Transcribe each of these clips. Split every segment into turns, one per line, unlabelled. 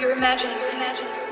your imagination.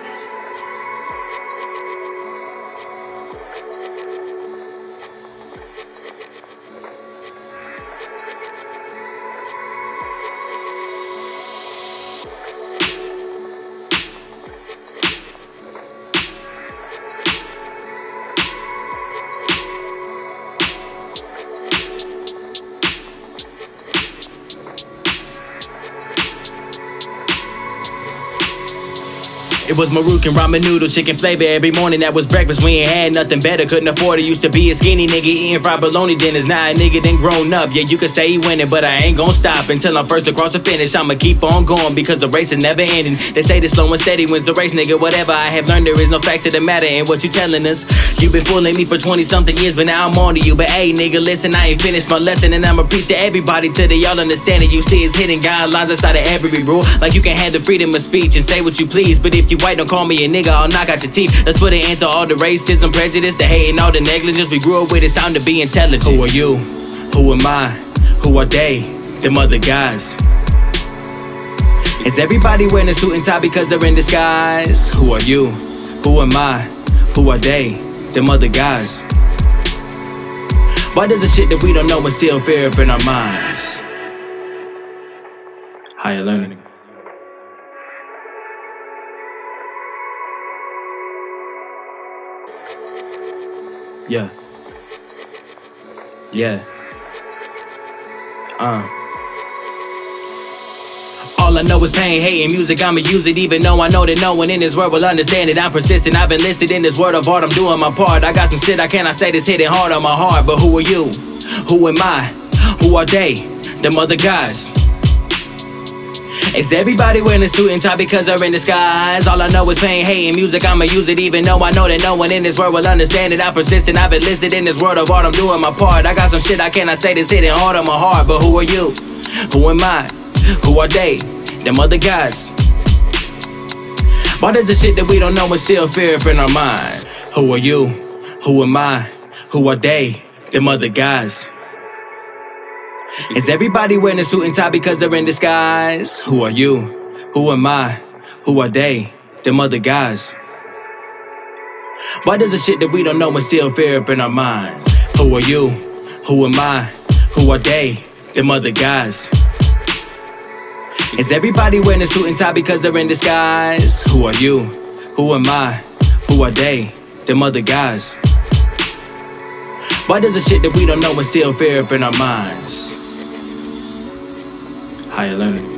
It was Maruchan ramen noodle, chicken flavor every morning. That was breakfast. We ain't had nothing better, couldn't afford it. Used to be a skinny nigga eating fried bologna dinners. Now a nigga then grown up. Yeah, you could say he winning, but I ain't gon' stop until I'm first across the finish. I'ma keep on going because the race is never ending. They say the slow and steady wins the race, nigga. Whatever I have learned, there is no fact to the matter in what you telling us. You been fooling me for 20 something years, but now I'm on to you. But hey, nigga, listen, I ain't finished my lesson, and I'ma preach to everybody till they all understand it. You see, it's hidden guidelines inside of every rule. Like you can have the freedom of speech and say what you please, but if you white, don't call me a nigga, I'll knock out your teeth. Let's put an end to all the racism, prejudice, the hate, and all the negligence we grew up with. It's time to be intelligent. Who are you? Who am I? Who are they? Them other guys. Is everybody wearing a suit and tie because they're in disguise? Who are you? Who am I? Who are they? Them other guys. Why does the shit that we don't know instill fear up in our minds? Higher learning. Yeah. Yeah. Uh. All I know is pain, hating music, I'ma use it even though I know that no one in this world will understand it. I'm persistent, I've enlisted in this world of art, I'm doing my part. I got some shit I cannot say that's hitting hard on my heart, but who are you? Who am I? Who are they? Them other guys. Is everybody wearing a suit and tie because they're in disguise? All I know is pain, hating music, I'ma use it even though I know that no one in this world will understand it. I'm persistent, I've enlisted in this world of art, I'm doing my part. I got some shit I cannot say that's hitting hard on my heart, but who are you? Who am I? Who are they? Them other guys. Why does the shit that we don't know instill fear up in our mind? Who are you? Who am I? Who are they? Them other guys. Is everybody wearing a suit and tie because they're in disguise? Who are you? Who am I? Who are they? Them other guys. Why does the shit that we don't know still fear up in our minds? Who are you? Who am I? Who are they? Them other guys. Is everybody wearing a suit and tie because they're in disguise? Who are you? Who am I? Who are they? Them other guys. Why does the shit that we don't know still fear up in our minds? Higher learning.